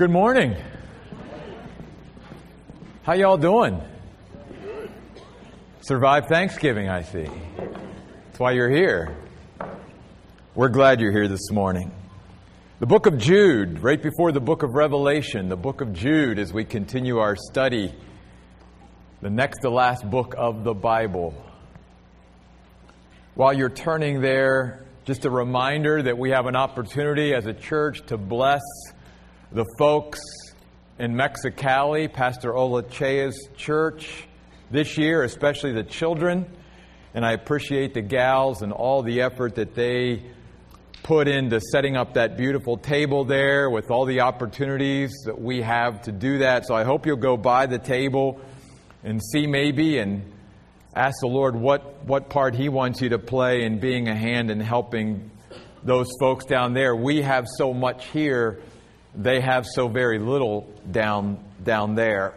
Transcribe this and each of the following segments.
Good morning. How y'all doing? Survived Thanksgiving, I see. That's why you're here. We're glad you're here this morning. The book of Jude, right before the book of Revelation, the book of Jude, as we continue our study, the next to last book of the Bible. While you're turning there, just a reminder that we have an opportunity as a church to bless the folks in Mexicali, Pastor Olachea's church this year, especially the children. And I appreciate the gals and all the effort that they put into setting up that beautiful table there with all the opportunities that we have to do that. So I hope you'll go by the table and see maybe and ask the Lord what, what part He wants you to play in being a hand in helping those folks down there. We have so much here, they have so very little down, down there.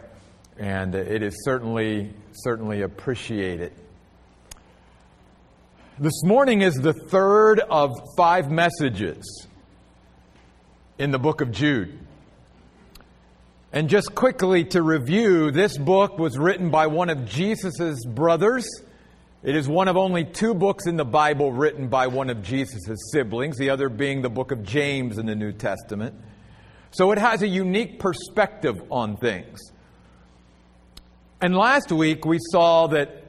And it is certainly, certainly appreciated. This morning is the third of five messages in the book of Jude. And just quickly to review, this book was written by one of Jesus' brothers. It is one of only two books in the Bible written by one of Jesus' siblings, the other being the book of James in the New Testament. So it has a unique perspective on things. And last week we saw that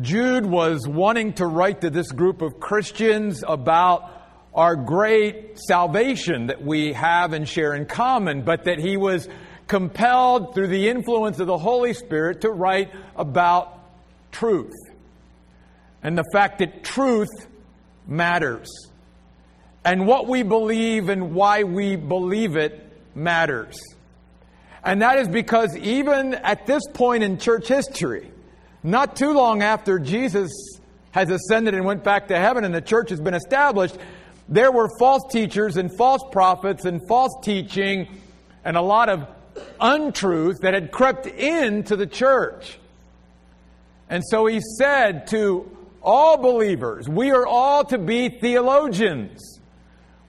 Jude was wanting to write to this group of Christians about our great salvation that we have and share in common, but that he was compelled through the influence of the Holy Spirit to write about truth. And the fact that truth matters. And what we believe and why we believe it matters. And that is because even at this point in church history, not too long after Jesus has ascended and went back to heaven and the church has been established, there were false teachers and false prophets and false teaching and a lot of untruth that had crept into the church. And so he said to all believers, we are all to be theologians.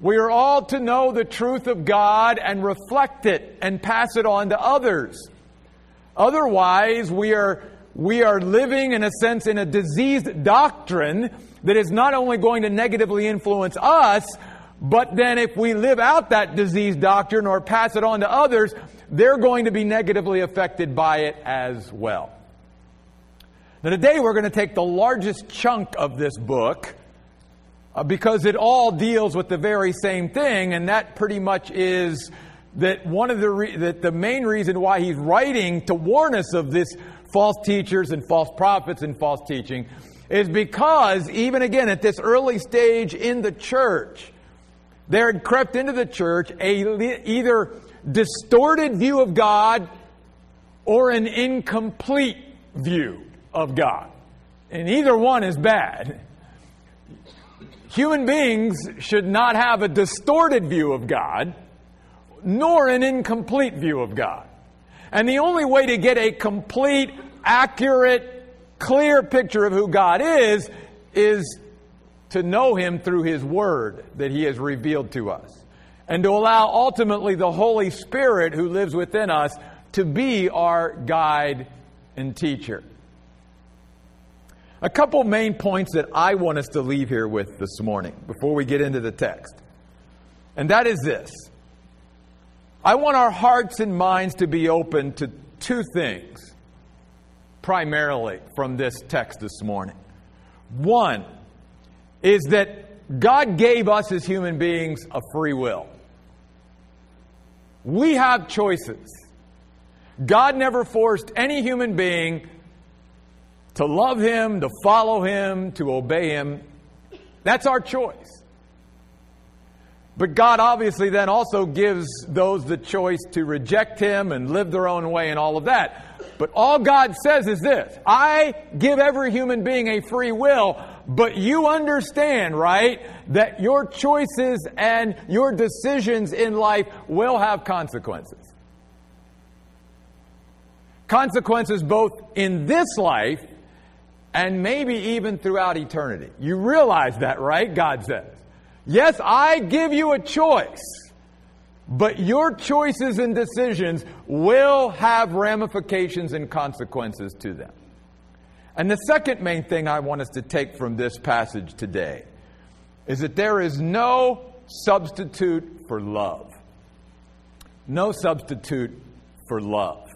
We are all to know the truth of God and reflect it and pass it on to others. Otherwise, we are, we are living, in a sense, in a diseased doctrine that is not only going to negatively influence us, but then if we live out that diseased doctrine or pass it on to others, they're going to be negatively affected by it as well. Now, today we're going to take the largest chunk of this book Uh, because it all deals with the very same thing, and that pretty much is that one of the re- that the main reason why he's writing to warn us of this false teachers and false prophets and false teaching is because even again at this early stage in the church there had crept into the church a either distorted view of God or an incomplete view of God. And either one is bad. Human beings should not have a distorted view of God, nor an incomplete view of God. And the only way to get a complete, accurate, clear picture of who God is, is to know Him through His Word that He has revealed to us and to allow ultimately the Holy Spirit who lives within us to be our guide and teacher. A couple main points that I want us to leave here with this morning before we get into the text. And that is this I want our hearts and minds to be open to two things, primarily from this text this morning. One is that God gave us as human beings a free will. We have choices. God never forced any human being to love Him, to follow Him, to obey Him. That's our choice. But God obviously then also gives those the choice to reject Him and live their own way and all of that. But all God says is this I give every human being a free will, but you understand, right, that your choices and your decisions in life will have consequences. Consequences both in this life and maybe even throughout eternity. You realize that, right? God says. Yes, I give you a choice. but your choices and decisions will have ramifications and consequences to them. And the second main thing I want us to take from this passage today is that there is no substitute for love. No substitute for love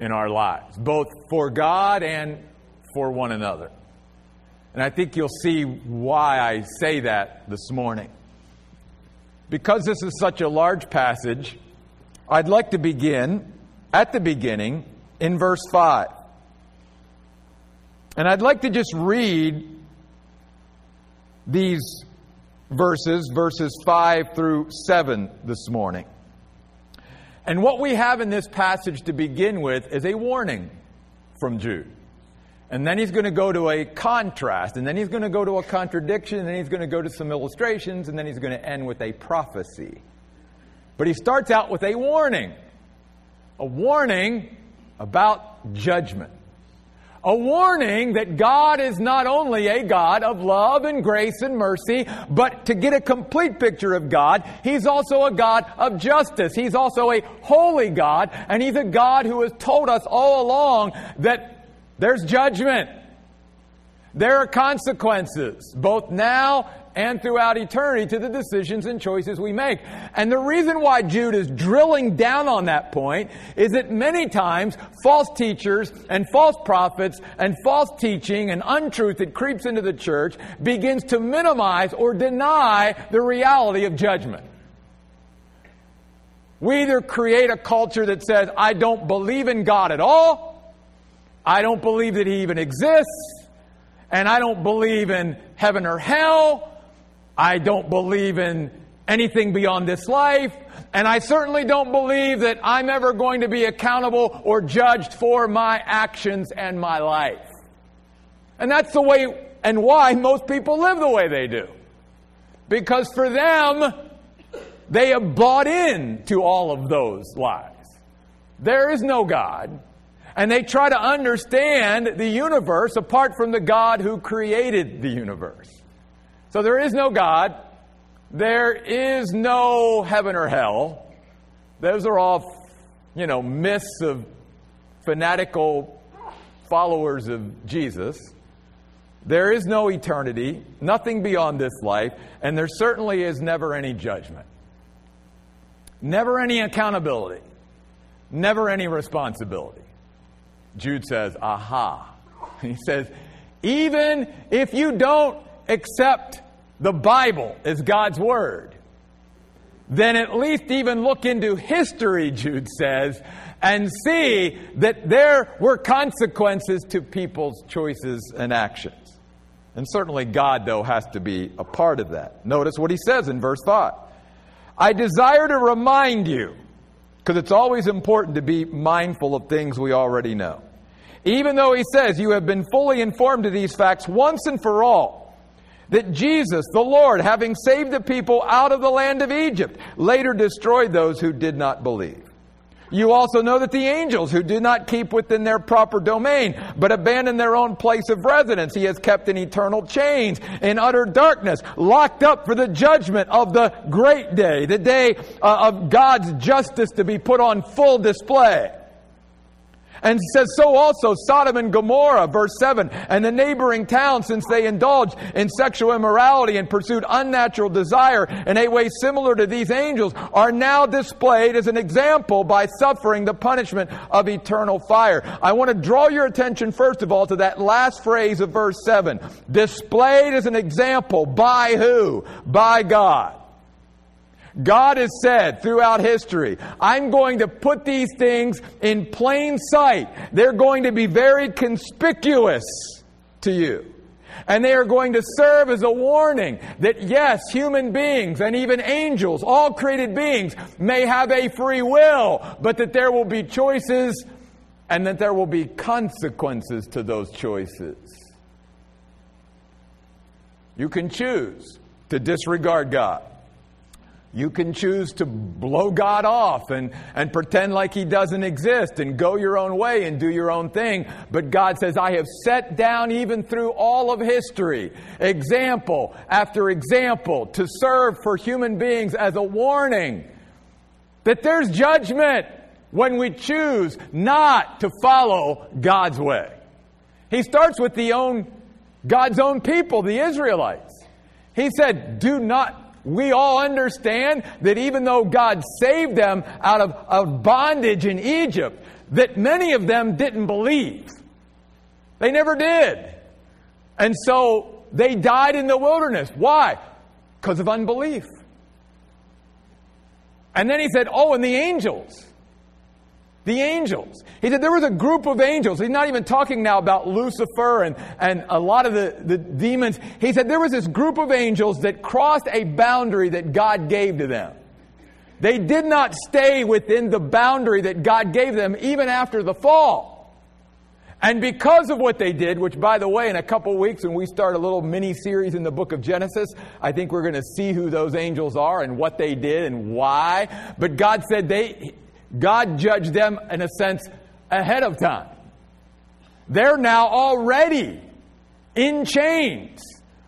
in our lives, both for God and for one another. And I think you'll see why I say that this morning. Because this is such a large passage, I'd like to begin at the beginning in verse 5. And I'd like to just read these verses, verses 5 through 7 this morning. And what we have in this passage to begin with is a warning from Jude. And then he's going to go to a contrast, and then he's going to go to a contradiction, and then he's going to go to some illustrations, and then he's going to end with a prophecy. But he starts out with a warning a warning about judgment. A warning that God is not only a God of love and grace and mercy, but to get a complete picture of God, He's also a God of justice. He's also a holy God, and He's a God who has told us all along that there's judgment. There are consequences, both now and throughout eternity, to the decisions and choices we make. And the reason why Jude is drilling down on that point is that many times false teachers and false prophets and false teaching and untruth that creeps into the church begins to minimize or deny the reality of judgment. We either create a culture that says, I don't believe in God at all, I don't believe that He even exists. And I don't believe in heaven or hell. I don't believe in anything beyond this life. And I certainly don't believe that I'm ever going to be accountable or judged for my actions and my life. And that's the way and why most people live the way they do. Because for them, they have bought in to all of those lies. There is no God and they try to understand the universe apart from the God who created the universe. So there is no God. There is no heaven or hell. Those are all, you know, myths of fanatical followers of Jesus. There is no eternity, nothing beyond this life, and there certainly is never any judgment. Never any accountability. Never any responsibility. Jude says, aha. He says, even if you don't accept the Bible as God's Word, then at least even look into history, Jude says, and see that there were consequences to people's choices and actions. And certainly God, though, has to be a part of that. Notice what he says in verse 5. I desire to remind you, because it's always important to be mindful of things we already know. Even though he says, You have been fully informed of these facts once and for all, that Jesus, the Lord, having saved the people out of the land of Egypt, later destroyed those who did not believe. You also know that the angels who did not keep within their proper domain, but abandoned their own place of residence, he has kept in eternal chains, in utter darkness, locked up for the judgment of the great day, the day uh, of God's justice to be put on full display. And says, so also Sodom and Gomorrah, verse 7, and the neighboring towns, since they indulged in sexual immorality and pursued unnatural desire in a way similar to these angels, are now displayed as an example by suffering the punishment of eternal fire. I want to draw your attention, first of all, to that last phrase of verse 7. Displayed as an example by who? By God. God has said throughout history, I'm going to put these things in plain sight. They're going to be very conspicuous to you. And they are going to serve as a warning that yes, human beings and even angels, all created beings, may have a free will, but that there will be choices and that there will be consequences to those choices. You can choose to disregard God. You can choose to blow God off and, and pretend like He doesn't exist and go your own way and do your own thing. But God says, I have set down even through all of history, example after example, to serve for human beings as a warning that there's judgment when we choose not to follow God's way. He starts with the own, God's own people, the Israelites. He said, Do not we all understand that even though God saved them out of, of bondage in Egypt, that many of them didn't believe. They never did. And so they died in the wilderness. Why? Because of unbelief. And then he said, Oh, and the angels. The angels. He said there was a group of angels. He's not even talking now about Lucifer and, and a lot of the, the demons. He said there was this group of angels that crossed a boundary that God gave to them. They did not stay within the boundary that God gave them even after the fall. And because of what they did, which by the way, in a couple weeks when we start a little mini series in the book of Genesis, I think we're going to see who those angels are and what they did and why. But God said they, God judged them, in a sense, ahead of time. They're now already in chains,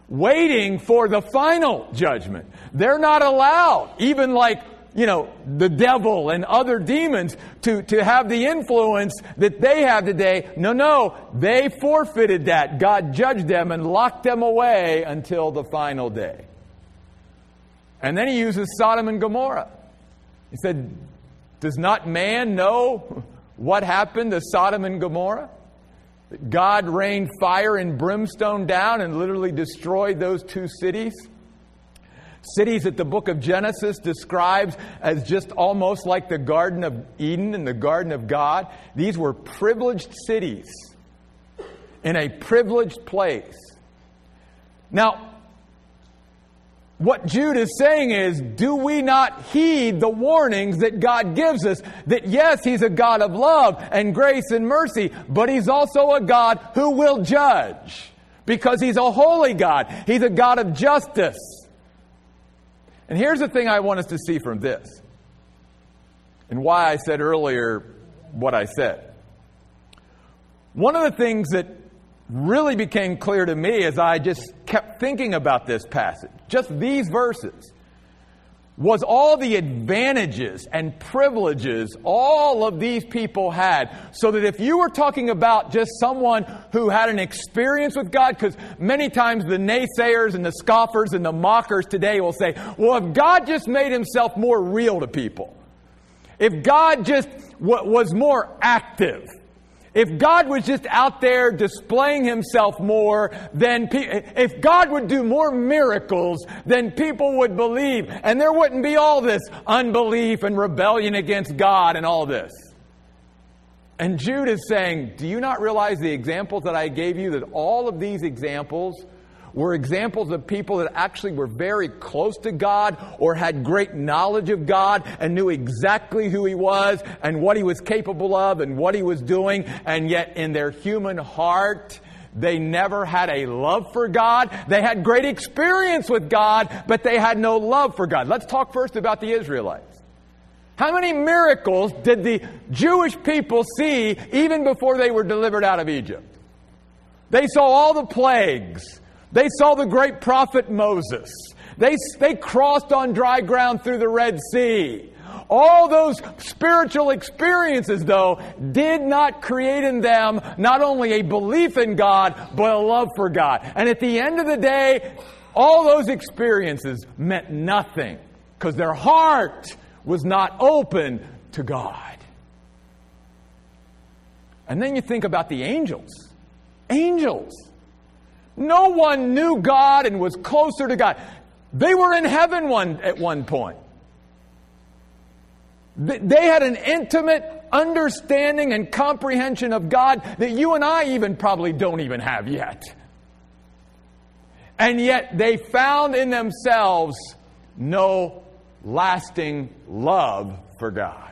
waiting for the final judgment. They're not allowed, even like, you know, the devil and other demons, to, to have the influence that they have today. No, no, they forfeited that. God judged them and locked them away until the final day. And then he uses Sodom and Gomorrah. He said, does not man know what happened to Sodom and Gomorrah? God rained fire and brimstone down and literally destroyed those two cities. Cities that the book of Genesis describes as just almost like the Garden of Eden and the Garden of God. These were privileged cities in a privileged place. Now, what Jude is saying is, do we not heed the warnings that God gives us? That yes, He's a God of love and grace and mercy, but He's also a God who will judge. Because He's a holy God. He's a God of justice. And here's the thing I want us to see from this, and why I said earlier what I said. One of the things that really became clear to me as I just kept thinking about this passage, just these verses, was all the advantages and privileges all of these people had. So that if you were talking about just someone who had an experience with God, because many times the naysayers and the scoffers and the mockers today will say, well, if God just made himself more real to people, if God just was more active, if God was just out there displaying himself more, then pe- if God would do more miracles, then people would believe. And there wouldn't be all this unbelief and rebellion against God and all this. And Jude is saying, Do you not realize the examples that I gave you? That all of these examples were examples of people that actually were very close to God or had great knowledge of God and knew exactly who He was and what He was capable of and what He was doing, and yet in their human heart, they never had a love for God. They had great experience with God, but they had no love for God. Let's talk first about the Israelites. How many miracles did the Jewish people see even before they were delivered out of Egypt? They saw all the plagues. They saw the great prophet Moses. They, they crossed on dry ground through the Red Sea. All those spiritual experiences, though, did not create in them not only a belief in God, but a love for God. And at the end of the day, all those experiences meant nothing because their heart was not open to God. And then you think about the angels. Angels. No one knew God and was closer to God. They were in heaven one, at one point. They had an intimate understanding and comprehension of God that you and I even probably don't even have yet. And yet they found in themselves no lasting love for God.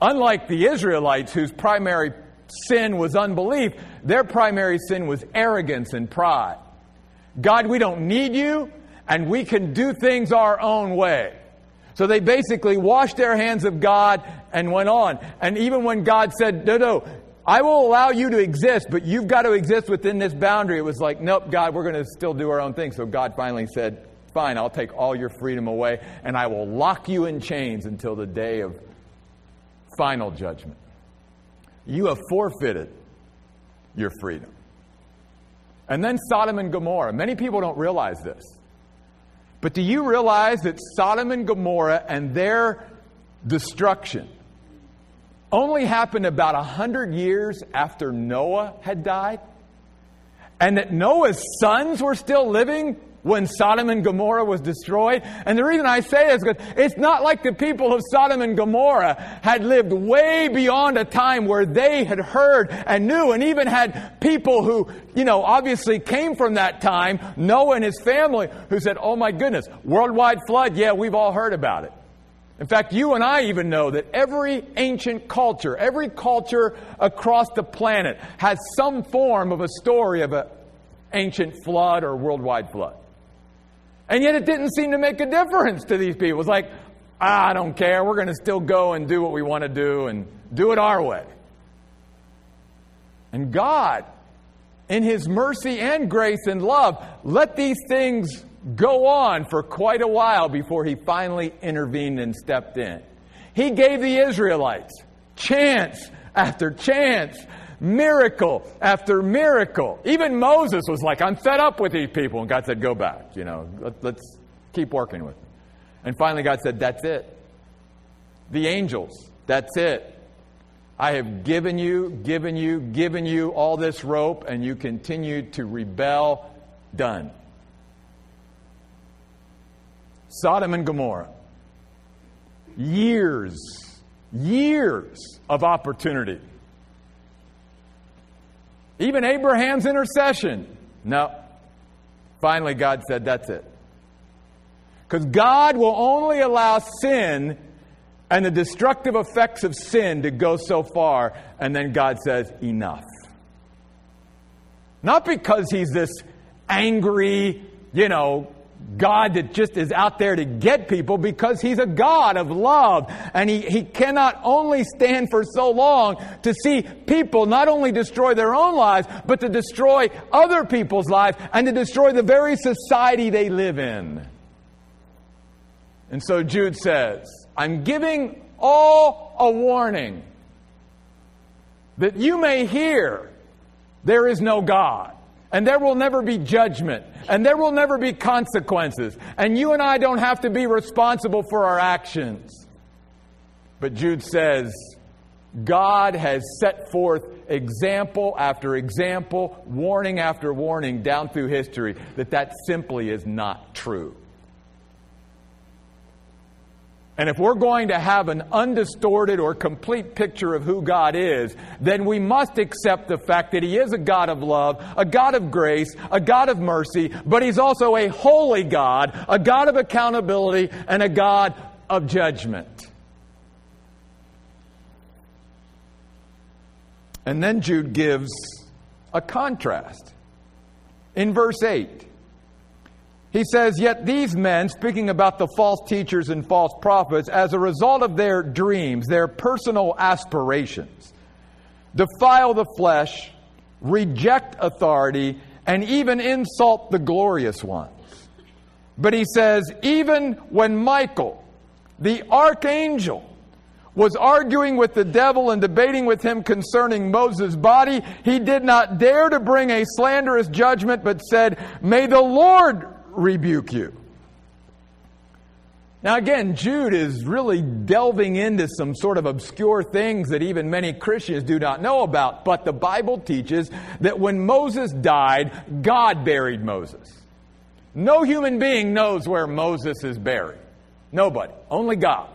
Unlike the Israelites, whose primary sin was unbelief, their primary sin was arrogance and pride. God, we don't need you, and we can do things our own way. So they basically washed their hands of God and went on. And even when God said, No, no, I will allow you to exist, but you've got to exist within this boundary, it was like, Nope, God, we're going to still do our own thing. So God finally said, Fine, I'll take all your freedom away, and I will lock you in chains until the day of final judgment. You have forfeited your freedom. And then Sodom and Gomorrah. Many people don't realize this. But do you realize that Sodom and Gomorrah and their destruction only happened about a hundred years after Noah had died? And that Noah's sons were still living when Sodom and Gomorrah was destroyed. And the reason I say this is because it's not like the people of Sodom and Gomorrah had lived way beyond a time where they had heard and knew and even had people who, you know, obviously came from that time, Noah and his family, who said, oh my goodness, worldwide flood, yeah, we've all heard about it. In fact, you and I even know that every ancient culture, every culture across the planet has some form of a story of an ancient flood or worldwide flood. And yet it didn't seem to make a difference to these people. It's like, ah, I don't care. We're going to still go and do what we want to do and do it our way. And God, in His mercy and grace and love, let these things go on for quite a while before He finally intervened and stepped in. He gave the Israelites chance after chance miracle after miracle. Even Moses was like, I'm fed up with these people. And God said, Go back. You know, let, us keep working with them. And finally, God said, That's it. The angels, that's it. I have given you, given you, given you all this rope, and you continue to rebel. Done. Sodom and Gomorrah. Years, years of opportunity even Abraham's intercession. No. Finally, God said, That's it. Because God will only allow sin and the destructive effects of sin to go so far, and then God says, Enough. Not because He's this angry, you know, God that just is out there to get people because he's a God of love. And he, he cannot only stand for so long to see people not only destroy their own lives, but to destroy other people's lives and to destroy the very society they live in. And so Jude says, I'm giving all a warning that you may hear there is no God and there will never be judgment, and there will never be consequences, and you and I don't have to be responsible for our actions. But Jude says, God has set forth example after example, warning after warning down through history that that simply is not true. And if we're going to have an undistorted or complete picture of who God is, then we must accept the fact that He is a God of love, a God of grace, a God of mercy, but He's also a holy God, a God of accountability, and a God of judgment. And then Jude gives a contrast. In verse 8, he says, Yet these men, speaking about the false teachers and false prophets, as a result of their dreams, their personal aspirations, defile the flesh, reject authority, and even insult the glorious ones. But he says, even when Michael, the archangel, was arguing with the devil and debating with him concerning Moses' body, he did not dare to bring a slanderous judgment, but said, May the Lord rebuke you. Now, again, Jude is really delving into some sort of obscure things that even many Christians do not know about. But the Bible teaches that when Moses died, God buried Moses. No human being knows where Moses is buried. Nobody. Only God.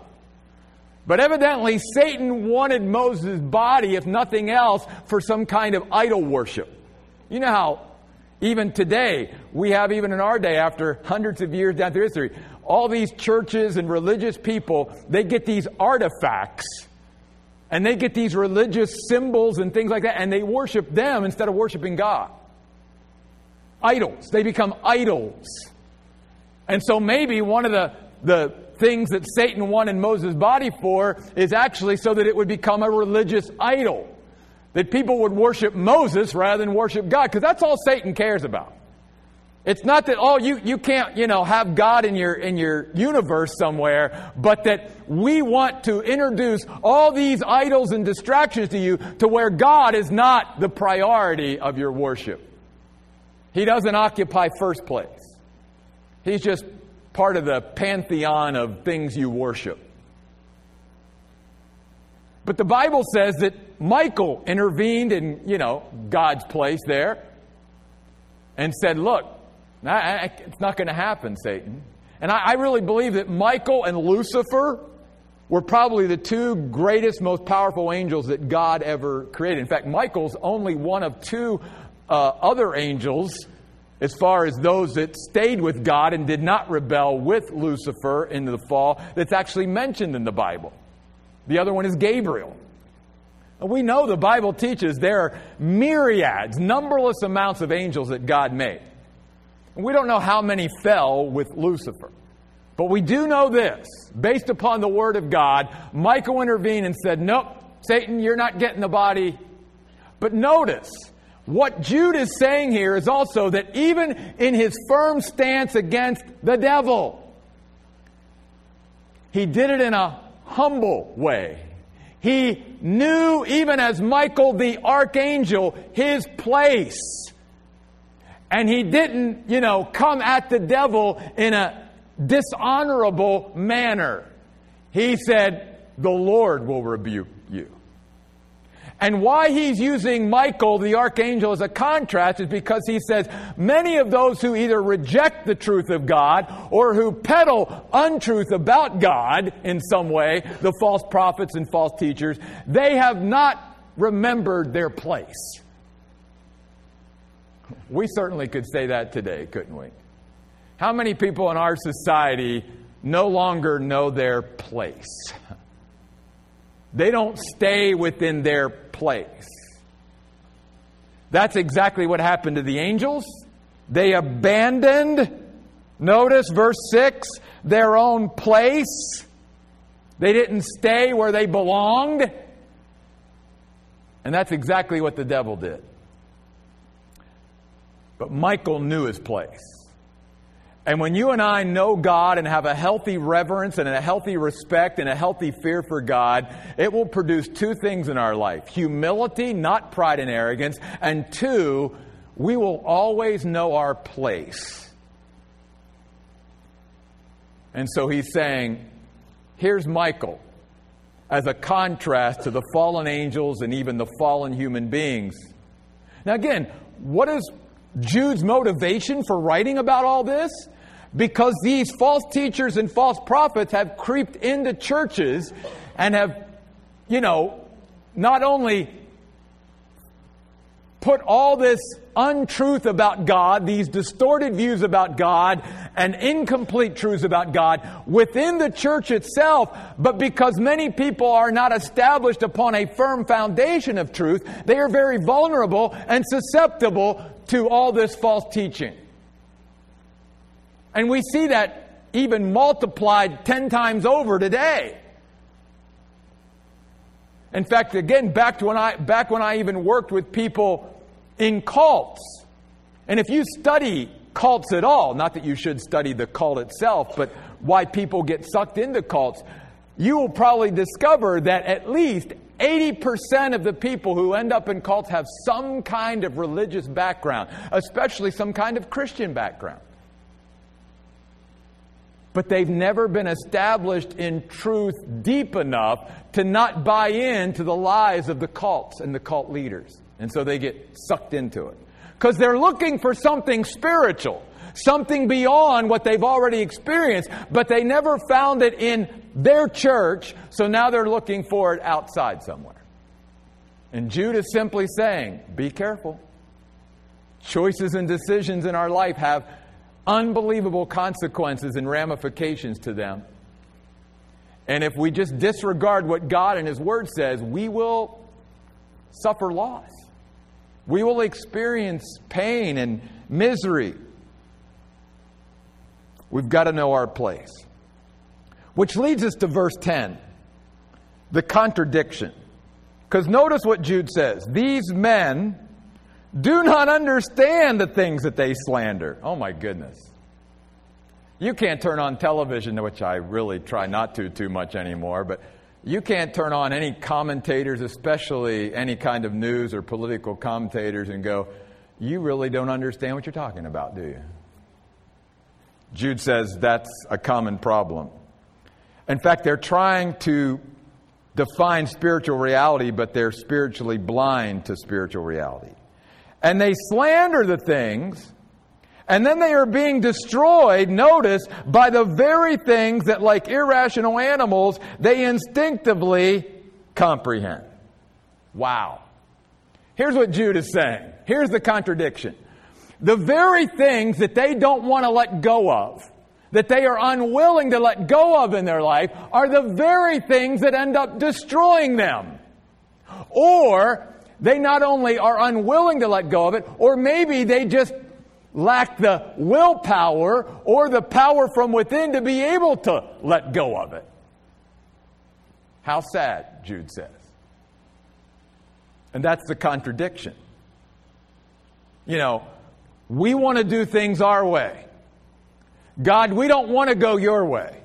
But evidently, Satan wanted Moses' body, if nothing else, for some kind of idol worship. You know how even today, we have, even in our day, after hundreds of years down through history, all these churches and religious people, they get these artifacts and they get these religious symbols and things like that, and they worship them instead of worshiping God. Idols. They become idols. And so maybe one of the, the things that Satan wanted Moses' body for is actually so that it would become a religious idol that people would worship Moses rather than worship God, because that's all Satan cares about. It's not that, oh, you, you can't, you know, have God in your, in your universe somewhere, but that we want to introduce all these idols and distractions to you to where God is not the priority of your worship. He doesn't occupy first place. He's just part of the pantheon of things you worship. But the Bible says that Michael intervened in, you know, God's place there and said, look, it's not going to happen, Satan. And I, really believe that Michael and Lucifer were probably the two greatest, most powerful angels that God ever created. In fact, Michael's only one of two uh, other angels as far as those that stayed with God and did not rebel with Lucifer into the fall that's actually mentioned in the Bible. The other one is Gabriel. We know the Bible teaches there are myriads, numberless amounts of angels that God made. We don't know how many fell with Lucifer. But we do know this based upon the Word of God, Michael intervened and said, Nope, Satan, you're not getting the body. But notice, what Jude is saying here is also that even in his firm stance against the devil, he did it in a humble way. He knew, even as Michael the archangel, his place. And he didn't, you know, come at the devil in a dishonorable manner. He said, The Lord will rebuke. And why he's using Michael, the archangel, as a contrast is because he says many of those who either reject the truth of God or who peddle untruth about God in some way, the false prophets and false teachers, they have not remembered their place. We certainly could say that today, couldn't we? How many people in our society no longer know their place? They don't stay within their place. That's exactly what happened to the angels. They abandoned, notice verse 6, their own place. They didn't stay where they belonged. And that's exactly what the devil did. But Michael knew his place. And when you and I know God and have a healthy reverence and a healthy respect and a healthy fear for God, it will produce two things in our life humility, not pride and arrogance, and two, we will always know our place. And so he's saying, here's Michael as a contrast to the fallen angels and even the fallen human beings. Now, again, what is Jude's motivation for writing about all this? Because these false teachers and false prophets have creeped into churches and have, you know, not only put all this untruth about God, these distorted views about God, and incomplete truths about God within the church itself, but because many people are not established upon a firm foundation of truth, they are very vulnerable and susceptible to all this false teaching. And we see that even multiplied 10 times over today. In fact, again, back to when I back when I even worked with people in cults. And if you study cults at all, not that you should study the cult itself, but why people get sucked into cults, you will probably discover that at least 80% of the people who end up in cults have some kind of religious background, especially some kind of Christian background. But they've never been established in truth deep enough to not buy into the lies of the cults and the cult leaders. And so they get sucked into it. Because they're looking for something spiritual, something beyond what they've already experienced, but they never found it in their church, so now they're looking for it outside somewhere. And Jude is simply saying, be careful. Choices and decisions in our life have unbelievable consequences and ramifications to them. And if we just disregard what God and His Word says, we will suffer loss. We will experience pain and misery. We've got to know our place. Which leads us to verse 10 the contradiction. Because notice what Jude says these men do not understand the things that they slander. Oh my goodness. You can't turn on television, which I really try not to too much anymore, but you can't turn on any commentators, especially any kind of news or political commentators, and go, You really don't understand what you're talking about, do you? Jude says that's a common problem. In fact, they're trying to define spiritual reality, but they're spiritually blind to spiritual reality. And they slander the things, and then they are being destroyed, notice, by the very things that, like irrational animals, they instinctively comprehend. Wow. Here's what Jude is saying. Here's the contradiction. The very things that they don't want to let go of, that they are unwilling to let go of in their life, are the very things that end up destroying them. Or they not only are unwilling to let go of it, or maybe they just lack the willpower or the power from within to be able to let go of it. How sad, Jude says. And that's the contradiction. You know, we want to do things our way. God, we don't want to go your way.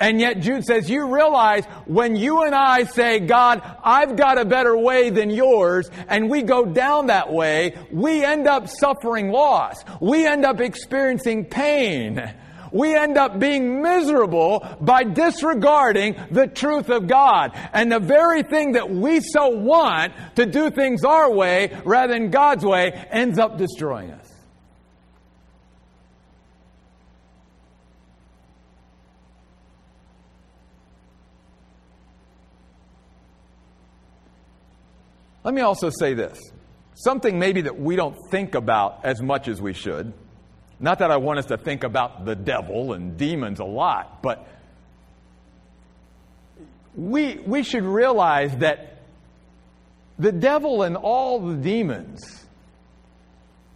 And yet Jude says, you realize when you and I say, God, I've got a better way than yours, and we go down that way, we end up suffering loss. We end up experiencing pain. We end up being miserable by disregarding the truth of God. And the very thing that we so want to do things our way rather than God's way ends up destroying us. Let me also say this something maybe that we don't think about as much as we should. Not that I want us to think about the devil and demons a lot, but we, we should realize that the devil and all the demons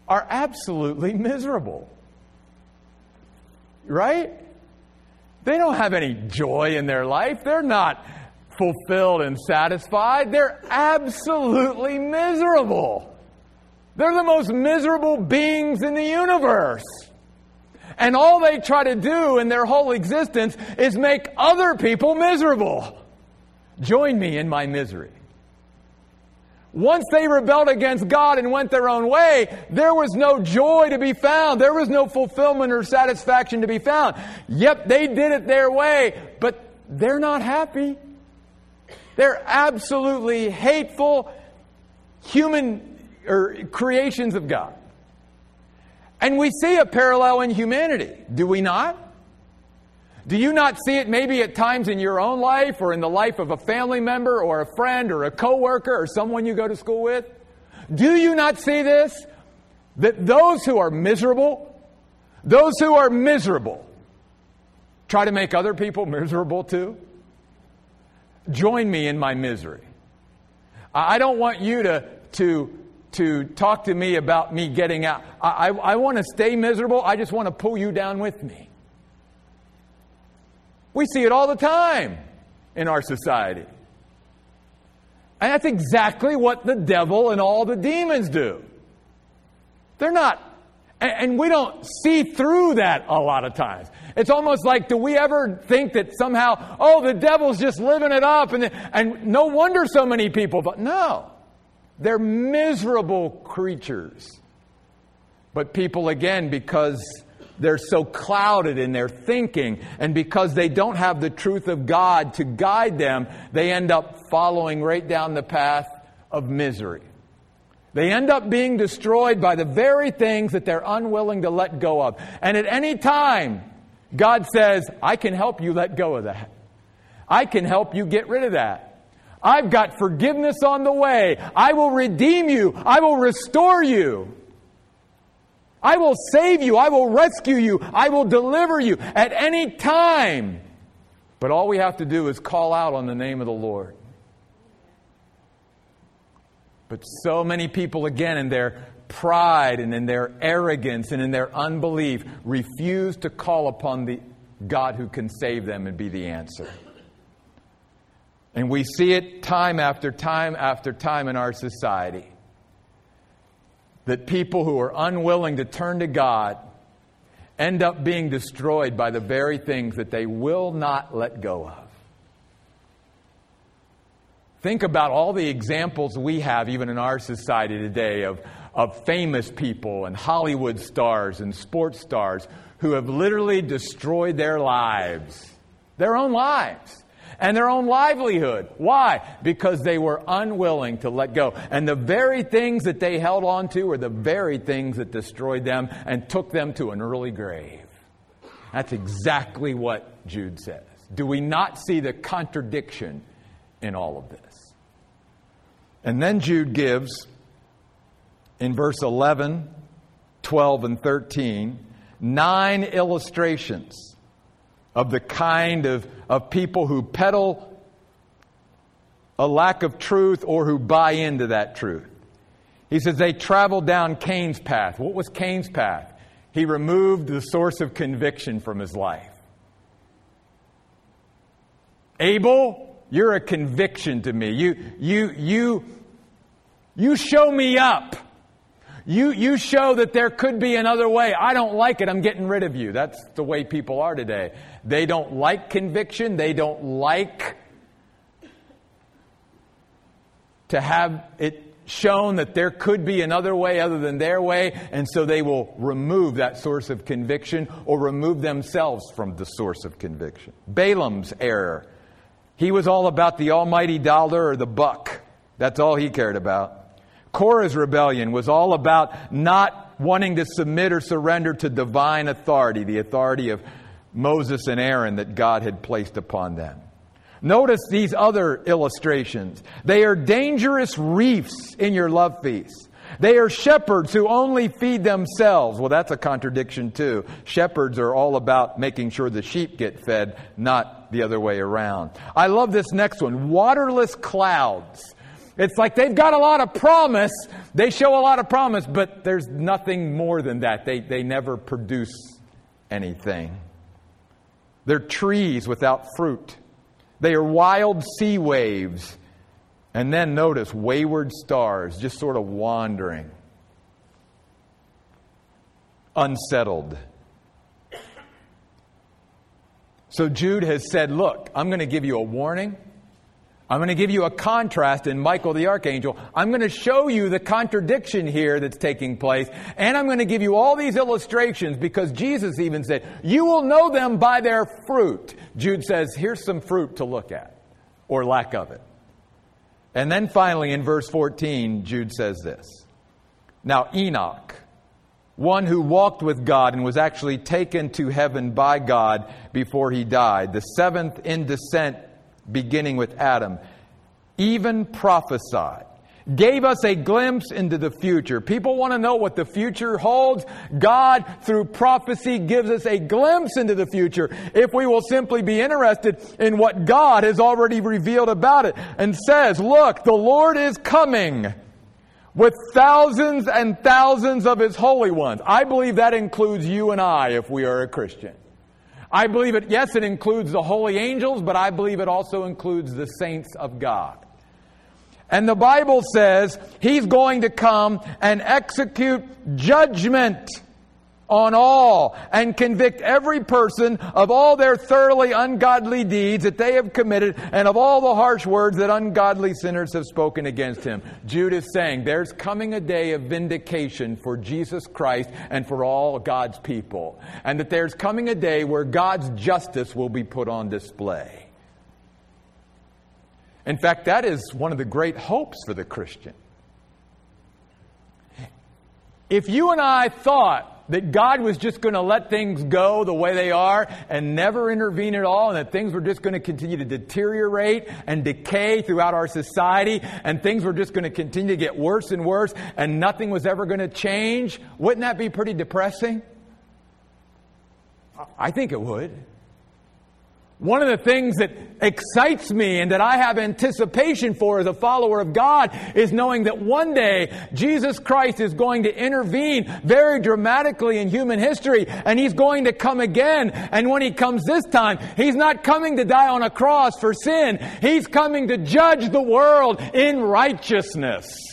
are absolutely miserable. Right? They don't have any joy in their life. They're not fulfilled and satisfied. They're absolutely miserable. They're the most miserable beings in the universe. And all they try to do in their whole existence is make other people miserable. Join me in my misery. Once they rebelled against God and went their own way, there was no joy to be found. There was no fulfillment or satisfaction to be found. Yep, they did it their way, but they're not happy. They're absolutely hateful human or creations of God. And we see a parallel in humanity, do we not? Do you not see it maybe at times in your own life or in the life of a family member or a friend or a coworker or someone you go to school with? Do you not see this? That those who are miserable, those who are miserable, try to make other people miserable too? Join me in my misery. I don't want you to, to, to talk to me about me getting out. I, I, I want to stay miserable. I just want to pull you down with me. We see it all the time in our society. And that's exactly what the devil and all the demons do. They're not and, we don't see through that a lot of times. It's almost like, do we ever think that somehow, oh, the devil's just living it up and, and no wonder so many people, but no. They're miserable creatures. But people, again, because they're so clouded in their thinking and because they don't have the truth of God to guide them, they end up following right down the path of misery. They end up being destroyed by the very things that they're unwilling to let go of. And at any time, God says, I can help you let go of that. I can help you get rid of that. I've got forgiveness on the way. I will redeem you. I will restore you. I will save you. I will rescue you. I will deliver you at any time. But all we have to do is call out on the name of the Lord. But so many people, again, in their pride and in their arrogance and in their unbelief, refuse to call upon the God who can save them and be the answer. And we see it time after time after time in our society. that people who are unwilling to turn to God end up being destroyed by the very things that they will not let go of. Think about all the examples we have, even in our society today, of, of famous people and Hollywood stars and sports stars who have literally destroyed their lives, their own lives, and their own livelihood. Why? Because they were unwilling to let go. And the very things that they held on to were the very things that destroyed them and took them to an early grave. That's exactly what Jude says. Do we not see the contradiction in all of this? And then Jude gives, in verse 11, 12, and 13, nine illustrations of the kind of, of people who peddle a lack of truth or who buy into that truth. He says they traveled down Cain's path. What was Cain's path? He removed the source of conviction from his life. Abel, you're a conviction to me. You, you, you, you show me up. You, you show that there could be another way. I don't like it. I'm getting rid of you. That's the way people are today. They don't like conviction. They don't like to have it shown that there could be another way other than their way, and so they will remove that source of conviction or remove themselves from the source of conviction. Balaam's error he was all about the almighty dollar or the buck. That's all he cared about. Korah's rebellion was all about not wanting to submit or surrender to divine authority, the authority of Moses and Aaron that God had placed upon them. Notice these other illustrations. They are dangerous reefs in your love feast. They are shepherds who only feed themselves. Well, that's a contradiction, too. Shepherds are all about making sure the sheep get fed, not the other way around. I love this next one waterless clouds. It's like they've got a lot of promise. They show a lot of promise, but there's nothing more than that. They, they never produce anything. They're trees without fruit. They are wild sea waves and then notice wayward stars just sort of wandering, unsettled. So Jude has said, Look, I'm going to give you a warning. I'm going to give you a contrast in Michael the archangel. I'm going to show you the contradiction here that's taking place. And I'm going to give you all these illustrations because Jesus even said, You will know them by their fruit. Jude says, Here's some fruit to look at, or lack of it. And then finally, in verse 14, Jude says this. Now, Enoch, one who walked with God and was actually taken to heaven by God before he died, the seventh in descent beginning with Adam, even prophesied gave us a glimpse into the future. People want to know what the future holds. God, through prophecy, gives us a glimpse into the future if we will simply be interested in what God has already revealed about it and says, look, the Lord is coming with thousands and thousands of his holy ones. I believe that includes you and I if we are a Christian. I believe it, yes, it includes the holy angels, but I believe it also includes the saints of God. And the Bible says he's going to come and execute judgment on all and convict every person of all their thoroughly ungodly deeds that they have committed and of all the harsh words that ungodly sinners have spoken against him. Jude is saying there's coming a day of vindication for Jesus Christ and for all God's people. And that there's coming a day where God's justice will be put on display. In fact, that is one of the great hopes for the Christian. If you and I thought that God was just going to let things go the way they are and never intervene at all, and that things were just going to continue to deteriorate and decay throughout our society, and things were just going to continue to get worse and worse, and nothing was ever going to change, wouldn't that be pretty depressing? I think it would. One of the things that excites me and that I have anticipation for as a follower of God is knowing that one day Jesus Christ is going to intervene very dramatically in human history and He's going to come again. And when He comes this time, He's not coming to die on a cross for sin. He's coming to judge the world in righteousness.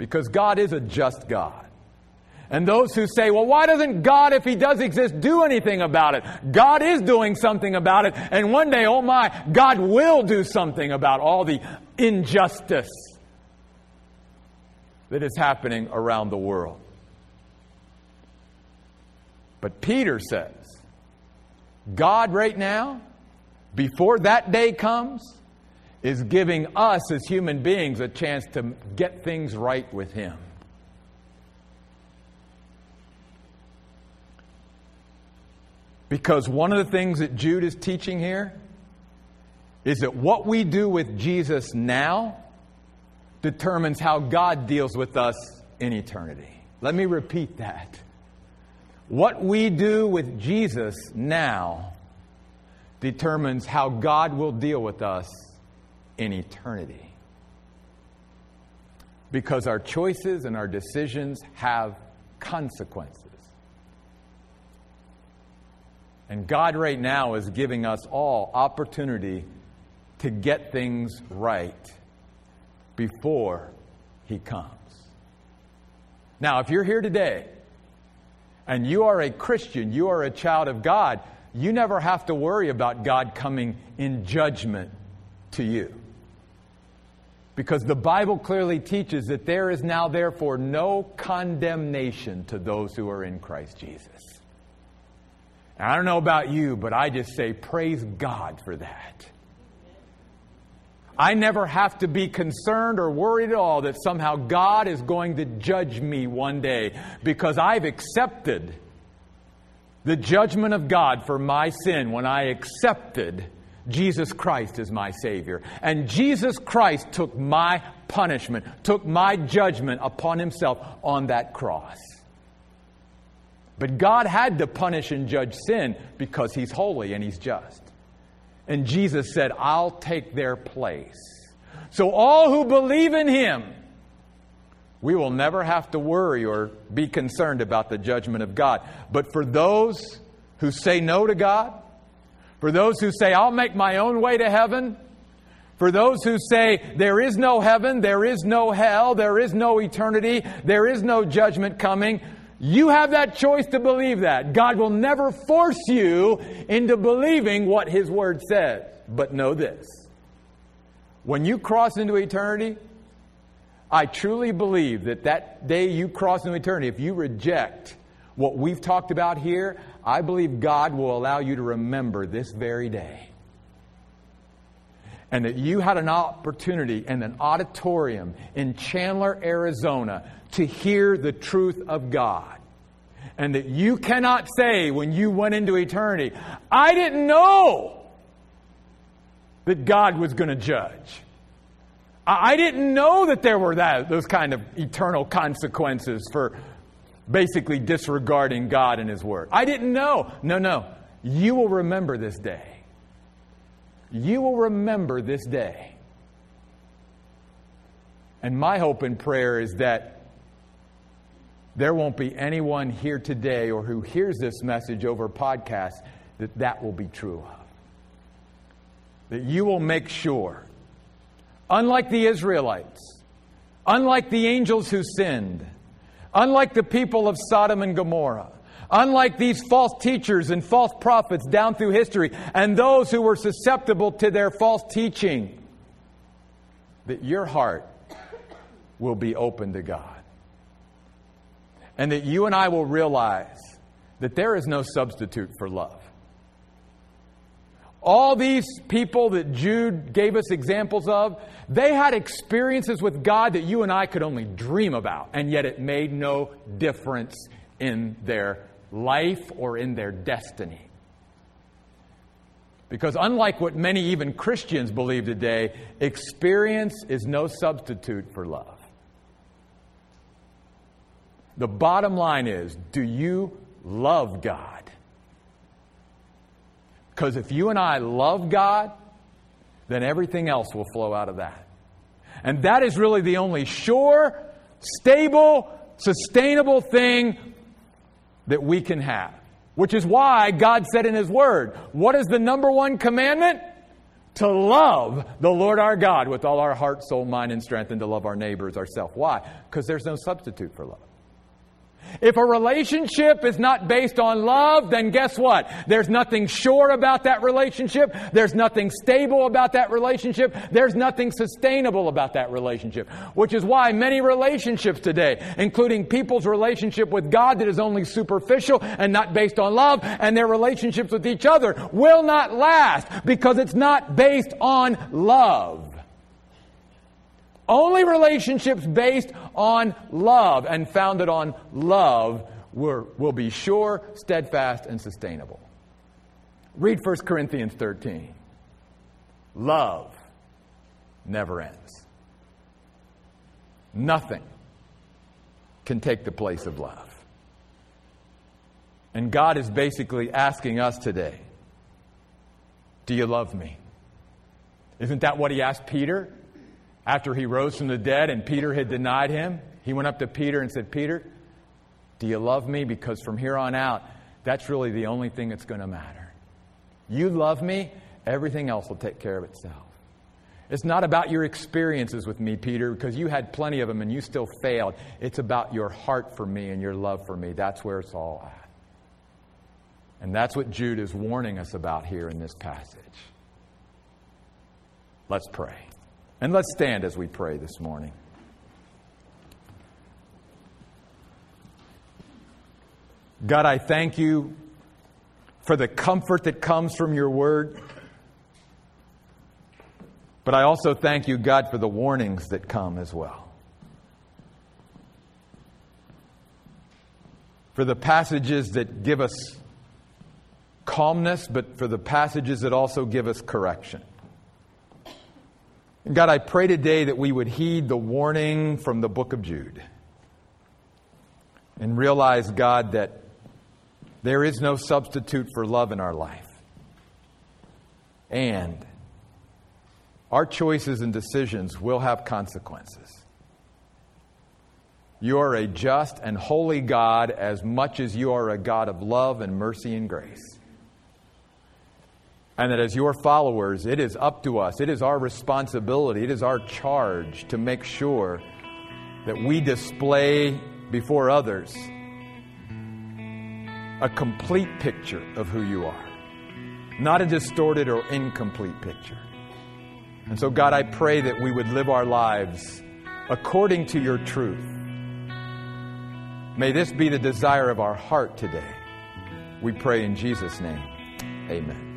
because God is a just God. And those who say, well, why doesn't God, if He does exist, do anything about it? God is doing something about it. And one day, oh my, God will do something about all the injustice that is happening around the world. But Peter says, God right now, before that day comes, is giving us as human beings a chance to get things right with Him. Because one of the things that Jude is teaching here is that what we do with Jesus now determines how God deals with us in eternity. Let me repeat that. What we do with Jesus now determines how God will deal with us in eternity. Because our choices and our decisions have consequences. And God, right now, is giving us all opportunity to get things right before He comes. Now, if you're here today and you are a Christian, you are a child of God, you never have to worry about God coming in judgment to you. Because the Bible clearly teaches that there is now, therefore, no condemnation to those who are in Christ Jesus. I don't know about you, but I just say, praise God for that. I never have to be concerned or worried at all that somehow God is going to judge me one day because I've accepted the judgment of God for my sin when I accepted Jesus Christ as my Savior. And Jesus Christ took my punishment, took my judgment upon Himself on that cross. But God had to punish and judge sin because He's holy and He's just. And Jesus said, I'll take their place. So all who believe in Him, we will never have to worry or be concerned about the judgment of God. But for those who say no to God, for those who say, I'll make my own way to heaven, for those who say, there is no heaven, there is no hell, there is no eternity, there is no judgment coming, you have that choice to believe that. God will never force you into believing what His Word says. But know this when you cross into eternity, I truly believe that that day you cross into eternity, if you reject what we've talked about here, I believe God will allow you to remember this very day. And that you had an opportunity in an auditorium in Chandler, Arizona to hear the truth of God. And that you cannot say when you went into eternity, I didn't know that God was going to judge. I didn't know that there were that, those kind of eternal consequences for basically disregarding God and His Word. I didn't know. No, no. You will remember this day. You will remember this day. And my hope and prayer is that there won't be anyone here today or who hears this message over podcast that that will be true of. That you will make sure, unlike the Israelites, unlike the angels who sinned, unlike the people of Sodom and Gomorrah, unlike these false teachers and false prophets down through history, and those who were susceptible to their false teaching, that your heart will be open to God and that you and I will realize that there is no substitute for love. All these people that Jude gave us examples of, they had experiences with God that you and I could only dream about, and yet it made no difference in their life or in their destiny. Because unlike what many even Christians believe today, experience is no substitute for love. The bottom line is do you love God? Because if you and I love God, then everything else will flow out of that. And that is really the only sure, stable, sustainable thing that we can have. Which is why God said in His Word, what is the number one commandment? to love the Lord our God with all our heart, soul, mind, and strength, and to love our neighbors ourselves. Why? Because there's no substitute for love. If a relationship is not based on love, then guess what? There's nothing sure about that relationship. There's nothing stable about that relationship. There's nothing sustainable about that relationship. Which is why many relationships today, including people's relationship with God that is only superficial and not based on love, and their relationships with each other will not last because it's not based on love. Only relationships based on love and founded on love will, will be sure, steadfast, and sustainable. Read 1 Corinthians 13. Love never ends. Nothing can take the place of love. And God is basically asking us today Do you love me? Isn't that what he asked Peter? After he rose from the dead and Peter had denied him, he went up to Peter and said, Peter, do you love me? Because from here on out, that's really the only thing that's going to matter. You love me, everything else will take care of itself. It's not about your experiences with me, Peter, because you had plenty of them and you still failed. It's about your heart for me and your love for me. That's where it's all at. And that's what Jude is warning us about here in this passage. Let's pray. And let's stand as we pray this morning. God, I thank you for the comfort that comes from your word. But I also thank you, God, for the warnings that come as well. For the passages that give us calmness, but for the passages that also give us correction. God, I pray today that we would heed the warning from the book of Jude and realize, God, that there is no substitute for love in our life. And our choices and decisions will have consequences. You are a just and holy God as much as you are a God of love and mercy and grace. And that as your followers, it is up to us, it is our responsibility, it is our charge to make sure that we display before others a complete picture of who you are, not a distorted or incomplete picture. And so, God, I pray that we would live our lives according to your truth. May this be the desire of our heart today. We pray in Jesus' name. Amen.